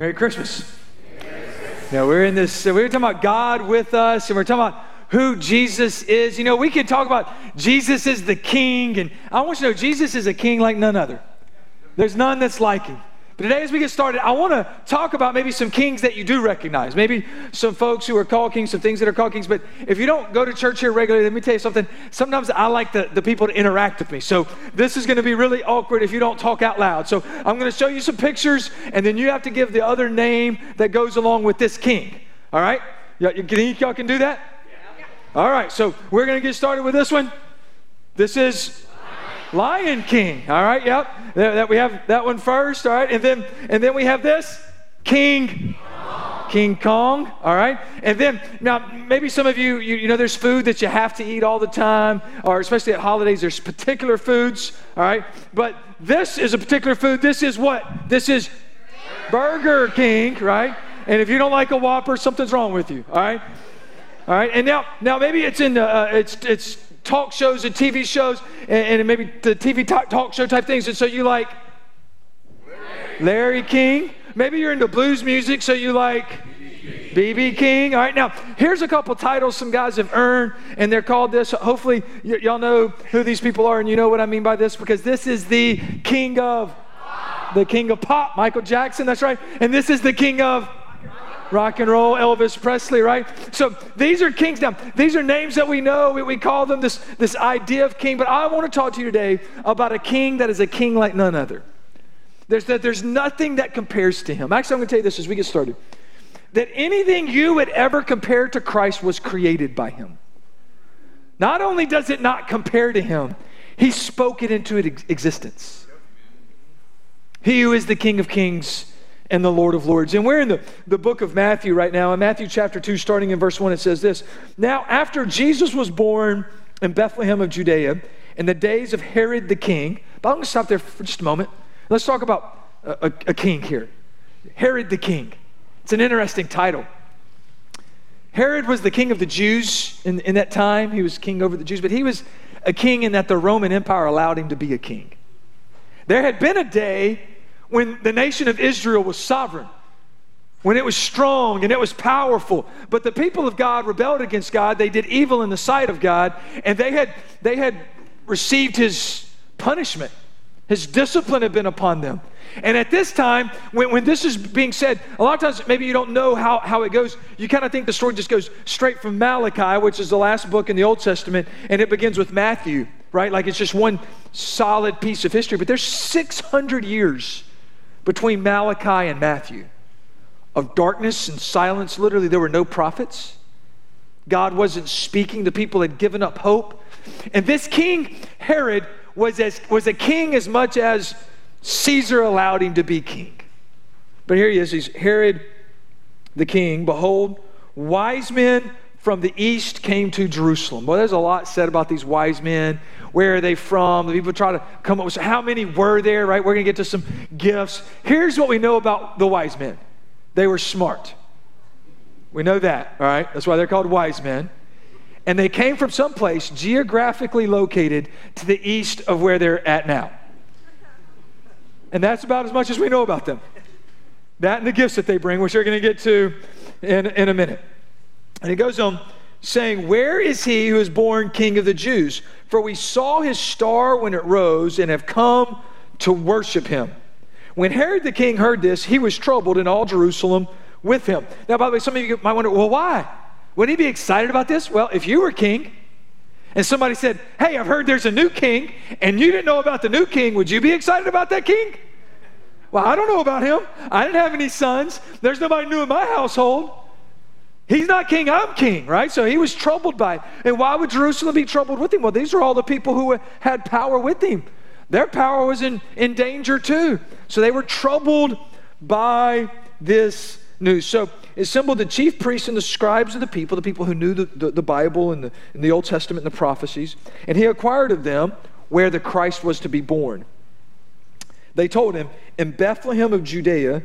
Merry Christmas. Now, we're in this, we're talking about God with us, and we're talking about who Jesus is. You know, we can talk about Jesus is the king, and I want you to know Jesus is a king like none other. There's none that's like him. But today, as we get started, I want to talk about maybe some kings that you do recognize. Maybe some folks who are called kings, some things that are called kings. But if you don't go to church here regularly, let me tell you something. Sometimes I like the, the people to interact with me. So this is going to be really awkward if you don't talk out loud. So I'm going to show you some pictures, and then you have to give the other name that goes along with this king. All right? Y'all, y'all can do that? All right, so we're going to get started with this one. This is Lion King. All right, yep. That, we have that one first. All right, and then and then we have this King. King Kong, all right? And then, now, maybe some of you, you, you, know, there's food that you have to eat all the time, or especially at holidays, there's particular foods, all right? But this is a particular food. This is what? This is Burger King, right? And if you don't like a Whopper, something's wrong with you, all right? All right, and now, now maybe it's in the, uh, it's, it's talk shows and TV shows and, and maybe the TV talk, show type things. And so you like Larry, Larry King. Maybe you're into blues music, so you like BB King. All right, now here's a couple titles some guys have earned, and they're called this. Hopefully, y- y'all know who these people are, and you know what I mean by this because this is the king of the king of pop, Michael Jackson. That's right, and this is the king of rock and roll, Elvis Presley, right? So these are kings now. These are names that we know. We, we call them this, this idea of king. But I want to talk to you today about a king that is a king like none other. There's, that there's nothing that compares to him. Actually, I'm going to tell you this as we get started that anything you would ever compare to Christ was created by him. Not only does it not compare to him, he spoke it into existence. He who is the King of Kings and the Lord of Lords. And we're in the, the book of Matthew right now. In Matthew chapter 2, starting in verse 1, it says this Now, after Jesus was born in Bethlehem of Judea, in the days of Herod the king, but I'm going to stop there for just a moment. Let's talk about a, a, a king here Herod the king. It's an interesting title. Herod was the king of the Jews in, in that time. He was king over the Jews, but he was a king in that the Roman Empire allowed him to be a king. There had been a day when the nation of Israel was sovereign, when it was strong and it was powerful. But the people of God rebelled against God. They did evil in the sight of God, and they had, they had received his punishment. His discipline had been upon them. And at this time, when, when this is being said, a lot of times maybe you don't know how, how it goes. You kind of think the story just goes straight from Malachi, which is the last book in the Old Testament, and it begins with Matthew, right? Like it's just one solid piece of history. But there's 600 years between Malachi and Matthew of darkness and silence. Literally, there were no prophets. God wasn't speaking. The people had given up hope. And this king, Herod, was, as, was a king as much as Caesar allowed him to be king. But here he is. He's Herod the king. Behold, wise men from the east came to Jerusalem. Well, there's a lot said about these wise men. Where are they from? The people try to come up with how many were there, right? We're going to get to some gifts. Here's what we know about the wise men they were smart. We know that, all right? That's why they're called wise men. And they came from some place geographically located to the east of where they're at now. And that's about as much as we know about them. That and the gifts that they bring, which we're going to get to in, in a minute. And he goes on saying, Where is he who is born king of the Jews? For we saw his star when it rose and have come to worship him. When Herod the king heard this, he was troubled, and all Jerusalem with him. Now, by the way, some of you might wonder, well, why? Wouldn't he be excited about this? Well, if you were king and somebody said, Hey, I've heard there's a new king, and you didn't know about the new king, would you be excited about that king? Well, I don't know about him. I didn't have any sons. There's nobody new in my household. He's not king, I'm king, right? So he was troubled by it. And why would Jerusalem be troubled with him? Well, these are all the people who had power with him. Their power was in, in danger too. So they were troubled by this news. So assembled the chief priests and the scribes of the people, the people who knew the, the, the Bible and the, and the Old Testament and the prophecies, and he inquired of them where the Christ was to be born. They told him, In Bethlehem of Judea,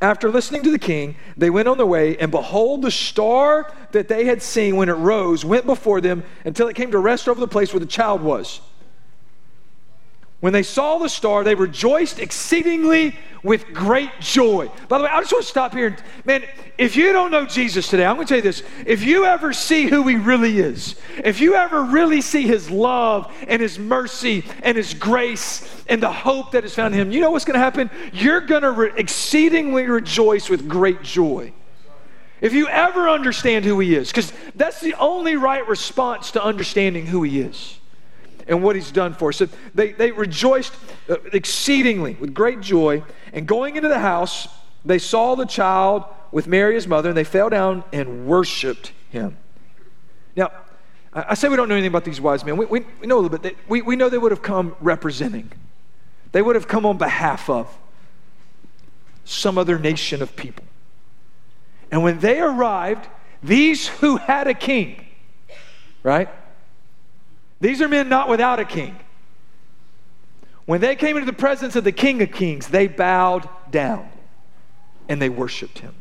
After listening to the king, they went on their way, and behold, the star that they had seen when it rose went before them until it came to rest over the place where the child was. When they saw the star, they rejoiced exceedingly with great joy. By the way, I just want to stop here. Man, if you don't know Jesus today, I'm going to tell you this. If you ever see who he really is, if you ever really see his love and his mercy and his grace and the hope that is found in him, you know what's going to happen? You're going to re- exceedingly rejoice with great joy. If you ever understand who he is, because that's the only right response to understanding who he is and what he's done for us. So they, they rejoiced uh, exceedingly with great joy. And going into the house, they saw the child with Mary, his mother, and they fell down and worshiped him. Now, I say we don't know anything about these wise men. We, we, we know a little bit. We, we know they would have come representing, they would have come on behalf of some other nation of people. And when they arrived, these who had a king, right? These are men not without a king. When they came into the presence of the King of Kings, they bowed down and they worshiped him.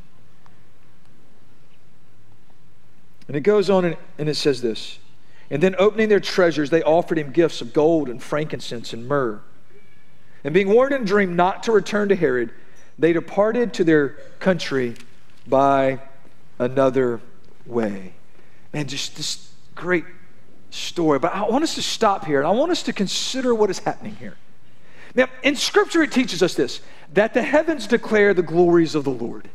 And it goes on and, and it says this And then opening their treasures, they offered him gifts of gold and frankincense and myrrh. And being warned in a dream not to return to Herod, they departed to their country by another way. Man, just this great story. But I want us to stop here and I want us to consider what is happening here. Now, in Scripture, it teaches us this that the heavens declare the glories of the Lord.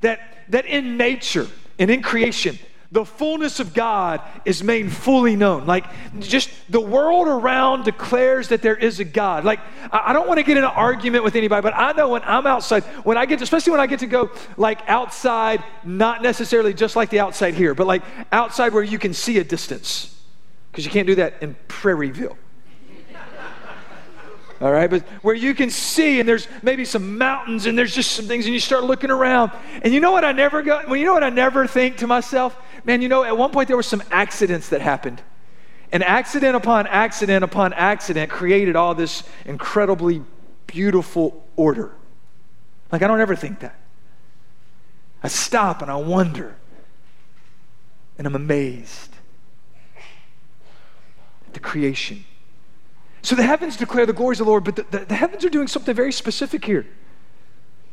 That, that in nature and in creation, the fullness of God is made fully known. Like, just the world around declares that there is a God. Like, I don't want to get in an argument with anybody, but I know when I'm outside, when I get, to, especially when I get to go like outside, not necessarily just like the outside here, but like outside where you can see a distance because you can't do that in Prairieville. All right, but where you can see, and there's maybe some mountains, and there's just some things, and you start looking around. And you know what I never got? Well, you know what I never think to myself? Man, you know, at one point there were some accidents that happened. And accident upon accident upon accident created all this incredibly beautiful order. Like, I don't ever think that. I stop and I wonder, and I'm amazed the creation. So the heavens declare the glories of the Lord, but the, the, the, heavens are doing something very specific here.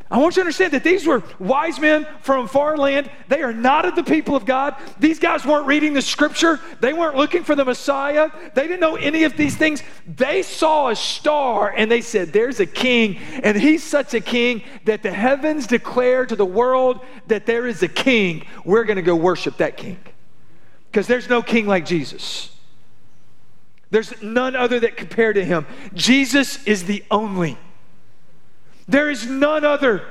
I want you to understand that these were wise men from far land. They are not of the people of God. These guys weren't reading the scripture. They weren't looking for the Messiah. They didn't know any of these things. They saw a star and they said, There's a king, and he's such a king that the heavens declare to the world that there is a king. We're going to go worship that king because there's no king like Jesus. There's none other that compare to him. Jesus is the only. There is none other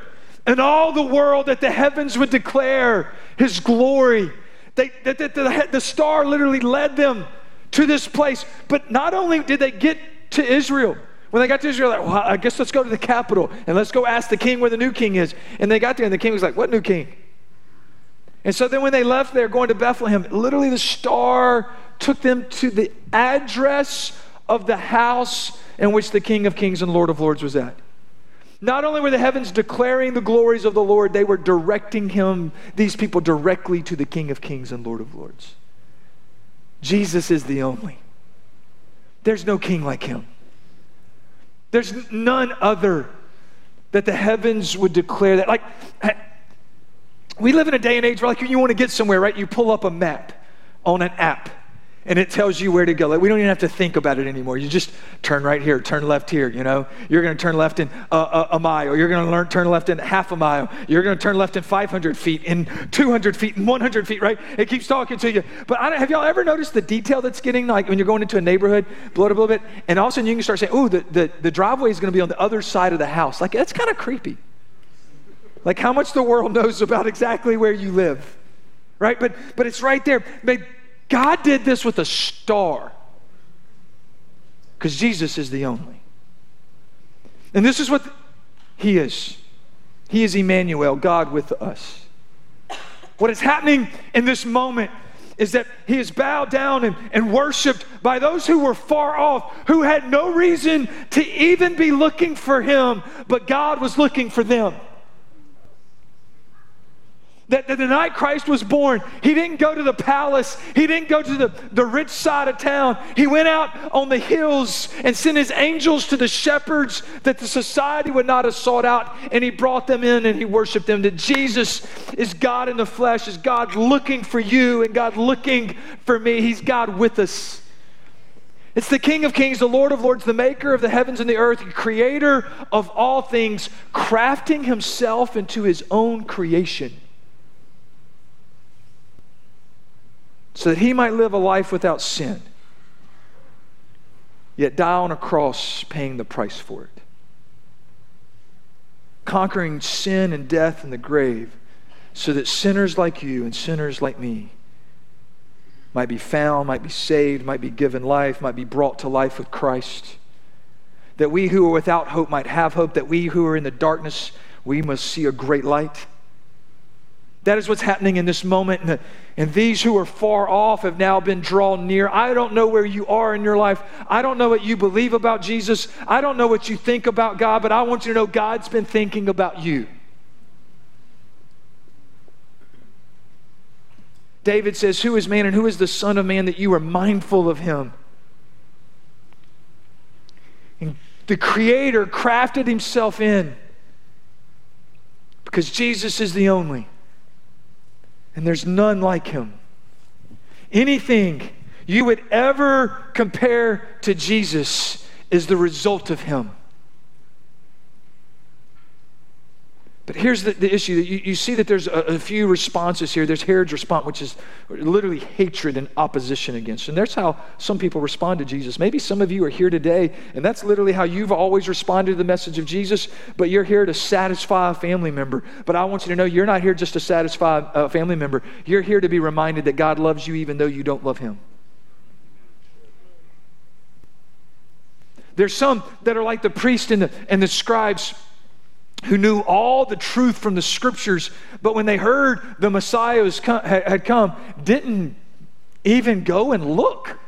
in all the world that the heavens would declare his glory. They, that, that the, the star literally led them to this place. But not only did they get to Israel, when they got to Israel, like, well, I guess let's go to the capital and let's go ask the king where the new king is. And they got there, and the king was like, What new king? And so then when they left there going to Bethlehem, literally the star took them to the address of the house in which the King of Kings and Lord of Lords was at. Not only were the heavens declaring the glories of the Lord, they were directing him, these people directly to the King of Kings and Lord of Lords. Jesus is the only. There's no king like him. There's none other that the heavens would declare that. Like, we live in a day and age where, like, you want to get somewhere, right? You pull up a map on an app and it tells you where to go. Like, we don't even have to think about it anymore. You just turn right here, turn left here. You know, you're going to turn left in a, a, a mile. You're going to learn turn left in half a mile. You're going to turn left in 500 feet, in 200 feet, in 100 feet. Right? It keeps talking to you. But i have y'all ever noticed the detail that's getting like when you're going into a neighborhood, blow it a little bit, and all of a sudden you can start saying, "Oh, the, the the driveway is going to be on the other side of the house." Like that's kind of creepy. Like how much the world knows about exactly where you live, right? But but it's right there. God did this with a star because Jesus is the only. And this is what He is. He is Emmanuel, God with us. What is happening in this moment is that he is bowed down and, and worshiped by those who were far off, who had no reason to even be looking for him, but God was looking for them. That, that, the night Christ was born, he didn't go to the palace. He didn't go to the, the rich side of town. He went out on the hills and sent his angels to the shepherds that the society would not have sought out. And he brought them in and he worshiped them. That Jesus is God in the flesh, is God looking for you and God looking for me. He's God with us. It's the King of Kings, the Lord of Lords, the maker of the heavens and the earth, the creator of all things, crafting himself into his own creation. So that he might live a life without sin, yet die on a cross paying the price for it. Conquering sin and death and the grave, so that sinners like you and sinners like me might be found, might be saved, might be given life, might be brought to life with Christ. That we who are without hope might have hope, that we who are in the darkness, we must see a great light. That is what's happening in this moment. And, these who are far off have now been drawn near. I don't know where you are in your life. I don't know what you believe about Jesus. I don't know what you think about God, but I want you to know God's been thinking about you. David says, Who is man and who is the Son of Man that you are mindful of him? And the Creator crafted himself in because Jesus is the only and there's none like him. Anything you would ever compare to Jesus is the result of him. But here's the, the issue that you, you see that there's a, a, few responses here. There's Herod's response, which is literally hatred and opposition against. And that's how some people respond to Jesus. Maybe some of you are here today, and that's literally how you've always responded to the message of Jesus, but you're here to satisfy a family member. But I want you to know you're not here just to satisfy a family member. You're here to be reminded that God loves you even though you don't love him. There's some that are like the priest and the, and the scribes who knew all the truth from the scriptures, but when they heard the Messiah had come, didn't even go and look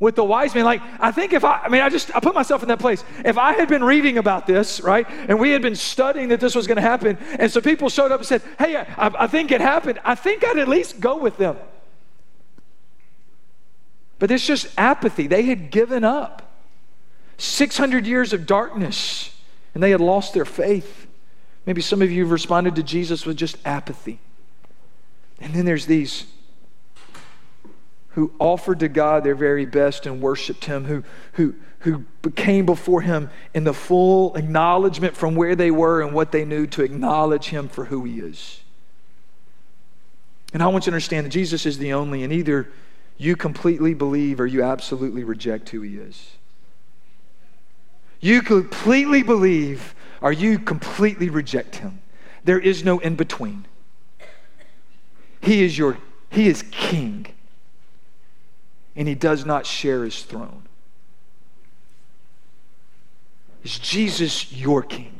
with the wise men. Like, I think if I, I mean, I just, I put myself in that place. If I had been reading about this, right, and we had been studying that this was going to happen, and so people showed up and said, hey, I, I think it happened, I think I'd at least go with them. But it's just apathy. They had given up. 600 years of darkness, and they had lost their faith. Maybe some of you have responded to Jesus with just apathy. And then there's these who offered to God their very best and worshiped Him, who, who, who came before Him in the full acknowledgement from where they were and what they knew to acknowledge Him for who He is. And I want you to understand that Jesus is the only, and either you completely believe or you absolutely reject who He is. You completely believe or you completely reject him. There is no in between. He is your he is king. And he does not share his throne. Is Jesus your king?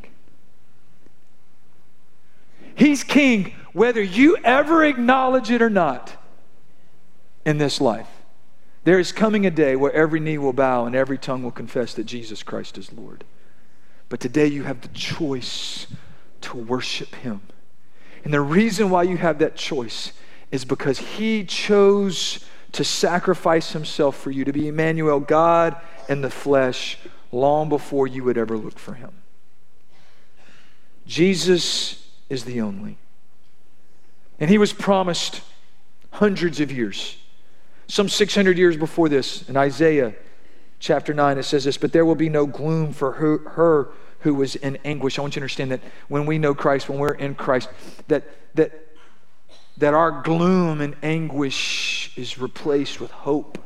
He's king whether you ever acknowledge it or not in this life. There is coming a day where every knee will bow and every tongue will confess that Jesus Christ is Lord. But today you have the choice to worship Him. And the reason why you have that choice is because He chose to sacrifice Himself for you, to be Emmanuel, God in the flesh, long before you would ever look for Him. Jesus is the only. And He was promised hundreds of years. Some 600 years before this, in Isaiah chapter 9, it says this, but there will be no gloom for her, her who was in anguish. I want you to understand that when we know Christ, when we're in Christ, that, that, that our gloom and anguish is replaced with hope.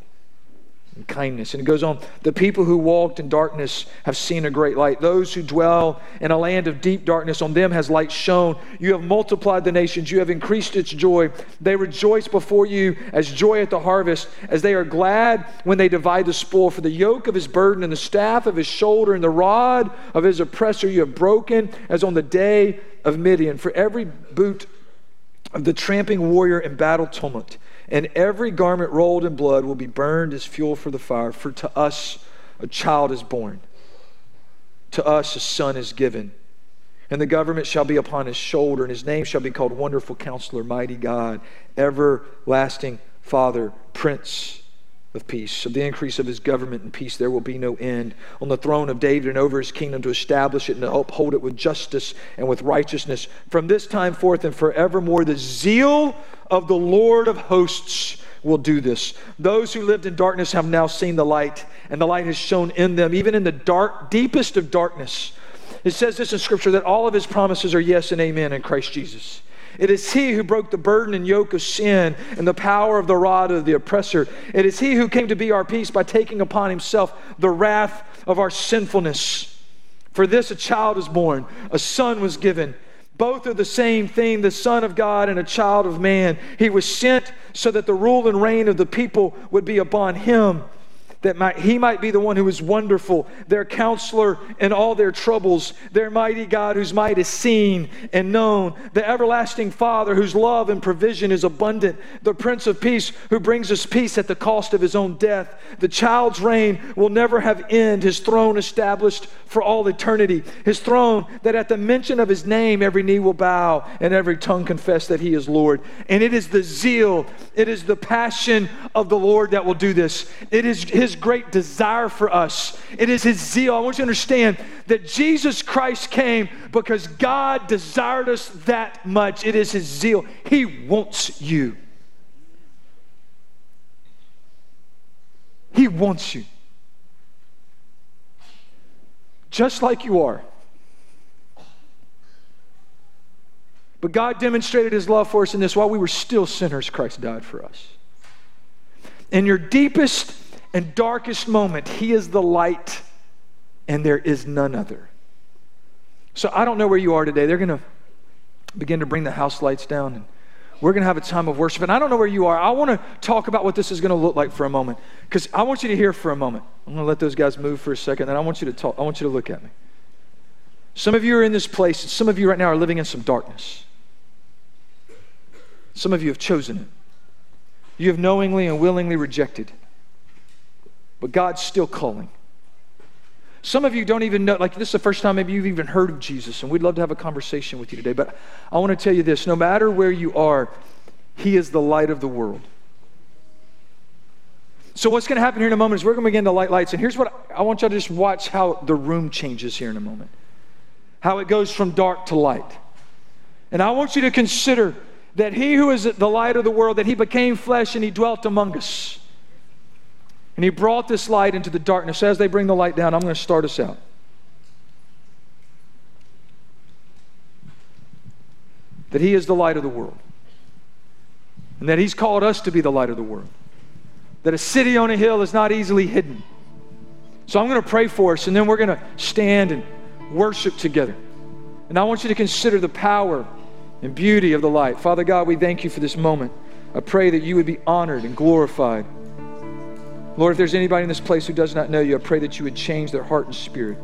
Kindness. And it goes on the people who walked in darkness have seen a great light. Those who dwell in a land of deep darkness, on them has light shone. You have multiplied the nations, you have increased its joy. They rejoice before you as joy at the harvest, as they are glad when they divide the spoil. For the yoke of his burden and the staff of his shoulder and the rod of his oppressor you have broken, as on the day of Midian. For every boot of the tramping warrior in battle tumult and every garment rolled in blood will be burned as fuel for the fire. For to us a child is born, to us a son is given. And the government shall be upon his shoulder, and his name shall be called Wonderful Counselor, Mighty God, Everlasting Father, Prince of peace. Of the increase of his government and peace, there will be no end. On the throne of David and over his kingdom to establish it and to uphold it with justice and with righteousness from this time forth and forevermore. The zeal of the Lord of hosts will do this. Those who lived in darkness have now seen the light, and the light has shone in them, even in the dark, deepest of darkness. It says this in Scripture that all of his promises are yes and amen in Christ Jesus. It is he who broke the burden and yoke of sin and the power of the rod of the oppressor. It is he who came to be our peace by taking upon himself the wrath of our sinfulness. For this a child is born, a son was given. Both are the same thing, the Son of God and a child of man. He was sent so that the rule and reign of the people would be upon him that might, he might be the one who is wonderful, their counselor in all their troubles, their mighty God whose might is seen and known, the everlasting Father whose love and provision is abundant, the Prince of Peace who brings us peace at the cost of his own death. The child's reign will never have end, his throne established for all eternity. His throne that at the mention of his name every knee will bow and every tongue confess that he is Lord. And it is the zeal, it is the passion of the Lord that will do this. It is his his great desire for us. It is his zeal. I want you to understand that Jesus Christ came because God desired us that much. It is his zeal. He wants you. He wants you. Just like you are. But God demonstrated his love for us in this while we were still sinners, Christ died for us. In your deepest and darkest moment, He is the light, and there is none other. So I don't know where you are today. They're going to begin to bring the house lights down, and we're going to have a time of worship. And I don't know where you are. I want to talk about what this is going to look like for a moment, because I want you to hear for a moment. I'm going to let those guys move for a second, and I want you to talk. I want you to look at me. Some of you are in this place, and some of you right now are living in some darkness. Some of you have chosen it. You have knowingly and willingly rejected but God's still calling. Some of you don't even know, like, this is the first time maybe you've even heard of Jesus, and we'd love to have a conversation with you today. But I want to tell you this no matter where you are, He is the light of the world. So, what's going to happen here in a moment is we're going to begin to light lights. And here's what I want y'all to just watch how the room changes here in a moment, how it goes from dark to light. And I want you to consider that He who is the light of the world, that He became flesh and He dwelt among us. And he brought this light into the darkness. As they bring the light down, I'm going to start us out. That he is the light of the world. And that he's called us to be the light of the world. That a city on a hill is not easily hidden. So I'm going to pray for us, and then we're going to stand and worship together. And I want you to consider the power and beauty of the light. Father God, we thank you for this moment. I pray that you would be honored and glorified. Lord, if there's anybody in this place who does not know you, I pray that you would change their heart and spirit.